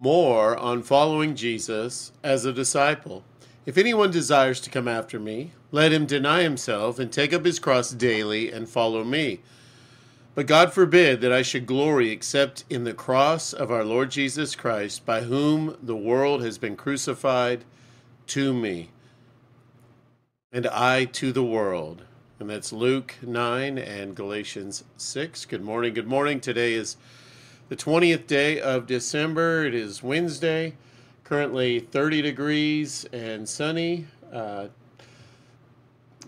More on following Jesus as a disciple. If anyone desires to come after me, let him deny himself and take up his cross daily and follow me. But God forbid that I should glory except in the cross of our Lord Jesus Christ, by whom the world has been crucified to me, and I to the world. And that's Luke 9 and Galatians 6. Good morning. Good morning. Today is the 20th day of December. It is Wednesday, currently 30 degrees and sunny. Uh,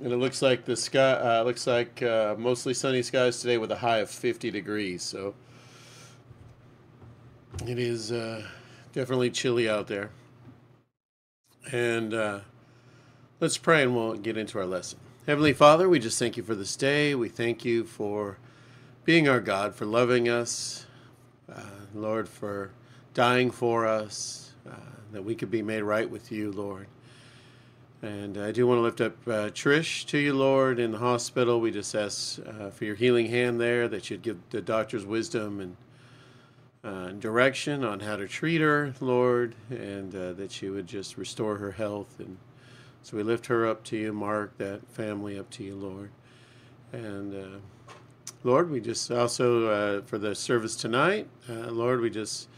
and it looks like the sky uh, looks like uh, mostly sunny skies today with a high of 50 degrees. So it is uh, definitely chilly out there. And uh, let's pray and we'll get into our lesson. Heavenly Father, we just thank you for this day. We thank you for being our God, for loving us, Lord, for dying for us, uh, that we could be made right with you, Lord. And I do want to lift up uh, Trish to you, Lord, in the hospital. We just ask uh, for your healing hand there, that you'd give the doctors wisdom and uh, direction on how to treat her, Lord, and uh, that you would just restore her health. And so we lift her up to you, Mark, that family up to you, Lord. And Lord, we just also, uh, for the service tonight, uh, Lord, we just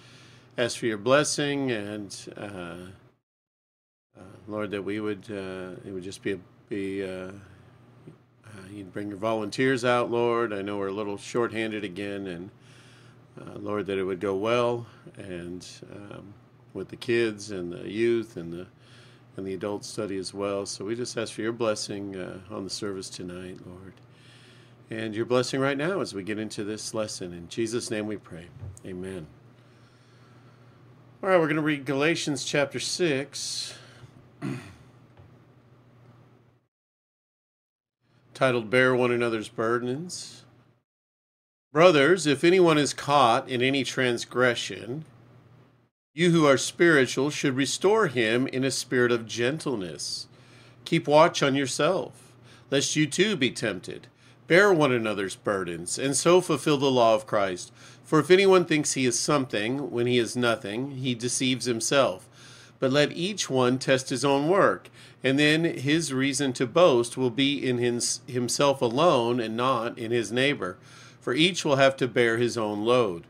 ask for your blessing and, uh, uh Lord, that we would, uh, it would just be, be uh, you'd bring your volunteers out, Lord. I know we're a little short-handed again, and Lord, that it would go well, and um, with the kids and the youth and the and the adult study as well. So we just ask for your blessing on the service tonight, Lord and your blessing right now as we get into this lesson. In Jesus' name we pray. Amen. All right, we're going to read Galatians chapter 6, titled Bear One Another's Burdens. Brothers, if anyone is caught in any transgression, you who are spiritual should restore him in a spirit of gentleness. Keep watch on yourself, lest you too be tempted. Bear one another's burdens, and so fulfill the law of Christ. For if anyone thinks he is something when he is nothing, he deceives himself. But let each one test his own work, and then his reason to boast will be in his, himself alone and not in his neighbor. For each will have to bear his own load.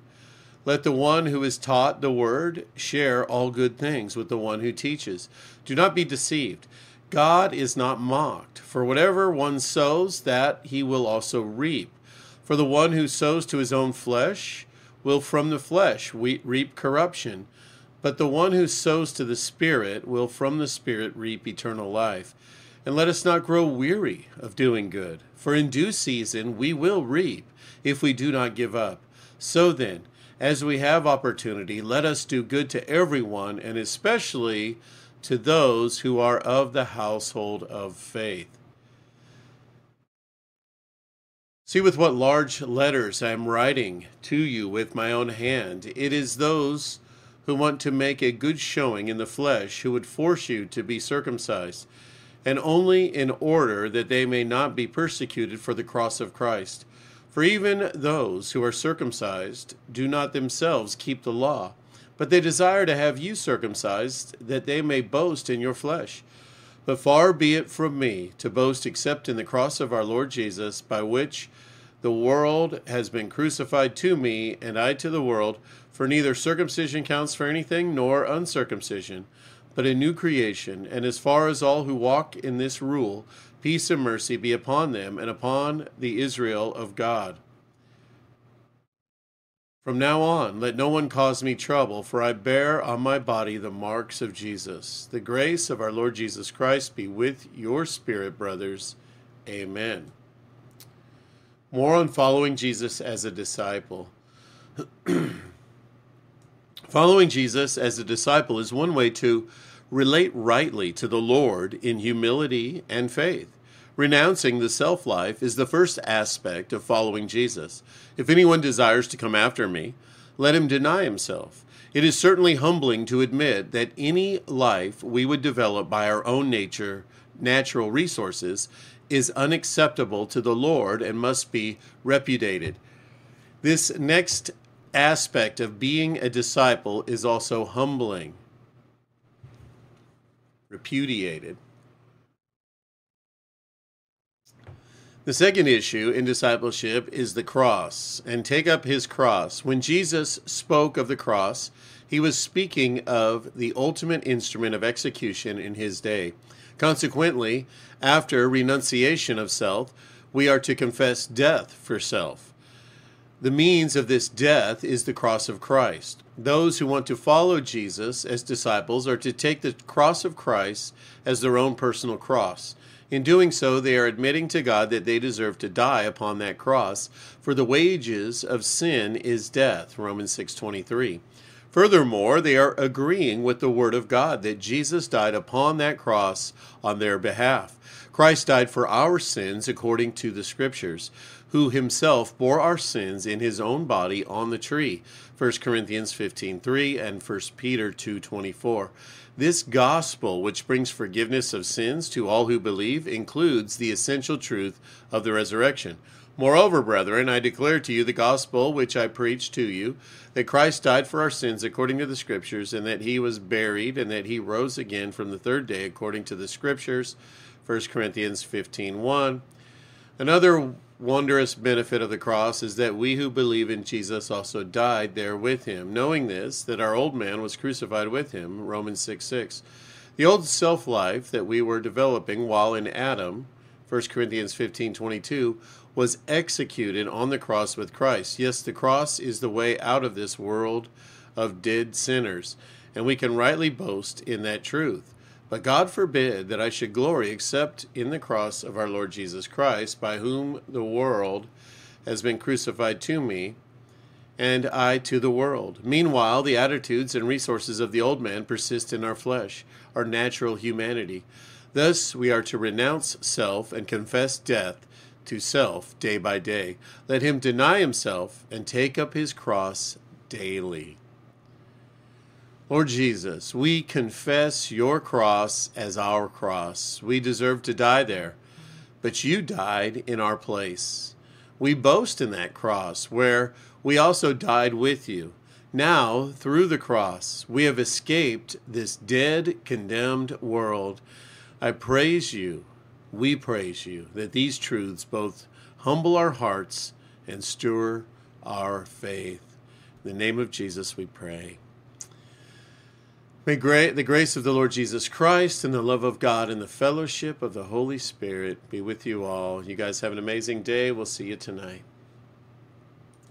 Let the one who is taught the word share all good things with the one who teaches. Do not be deceived. God is not mocked. For whatever one sows, that he will also reap. For the one who sows to his own flesh will from the flesh reap corruption, but the one who sows to the Spirit will from the Spirit reap eternal life. And let us not grow weary of doing good, for in due season we will reap if we do not give up. So then, as we have opportunity, let us do good to everyone, and especially to those who are of the household of faith. See with what large letters I am writing to you with my own hand. It is those who want to make a good showing in the flesh who would force you to be circumcised, and only in order that they may not be persecuted for the cross of Christ. For even those who are circumcised do not themselves keep the law but they desire to have you circumcised, that they may boast in your flesh. But far be it from me to boast except in the cross of our Lord Jesus, by which the world has been crucified to me, and I to the world. For neither circumcision counts for anything, nor uncircumcision, but a new creation. And as far as all who walk in this rule, peace and mercy be upon them and upon the Israel of God. From now on, let no one cause me trouble, for I bear on my body the marks of Jesus. The grace of our Lord Jesus Christ be with your spirit, brothers. Amen. More on following Jesus as a disciple. following Jesus as a disciple is one way to relate rightly to the Lord in humility and faith. Renouncing the self life is the first aspect of following Jesus. If anyone desires to come after me, let him deny himself. It is certainly humbling to admit that any life we would develop by our own nature, natural resources, is unacceptable to the Lord and must be repudiated. This next aspect of being a disciple is also humbling, repudiated. The second issue in discipleship is the cross, and take up his cross. When Jesus spoke of the cross, he was speaking of the ultimate instrument of execution in his day. Consequently, after renunciation of self, we are to confess death for self. The means of this death is the cross of Christ. Those who want to follow Jesus as disciples are to take the cross of Christ as their own personal cross. In doing so, they are admitting to God that they deserve to die upon that cross, for the wages of sin is death. Romans 6:23. Furthermore, they are agreeing with the word of God that Jesus died upon that cross on their behalf. Christ died for our sins according to the scriptures, who himself bore our sins in his own body on the tree. 1 Corinthians 15:3 and 1 Peter 2:24. This gospel, which brings forgiveness of sins to all who believe, includes the essential truth of the resurrection. Moreover, brethren, I declare to you the gospel which I preached to you, that Christ died for our sins according to the Scriptures, and that he was buried, and that he rose again from the third day according to the Scriptures. 1 Corinthians 15:1. Another wondrous benefit of the cross is that we who believe in Jesus also died there with him, knowing this, that our old man was crucified with him. Romans 6 6. The old self life that we were developing while in Adam, 1 Corinthians 15 22, was executed on the cross with Christ. Yes, the cross is the way out of this world of dead sinners, and we can rightly boast in that truth. But God forbid that I should glory except in the cross of our Lord Jesus Christ, by whom the world has been crucified to me, and I to the world. Meanwhile, the attitudes and resources of the old man persist in our flesh, our natural humanity. Thus, we are to renounce self and confess death to self day by day. Let him deny himself and take up his cross daily. Lord Jesus, we confess your cross as our cross. We deserve to die there, but you died in our place. We boast in that cross where we also died with you. Now, through the cross, we have escaped this dead, condemned world. I praise you, we praise you, that these truths both humble our hearts and stir our faith. In the name of Jesus, we pray. May gra- the grace of the Lord Jesus Christ and the love of God and the fellowship of the Holy Spirit be with you all. You guys have an amazing day. We'll see you tonight.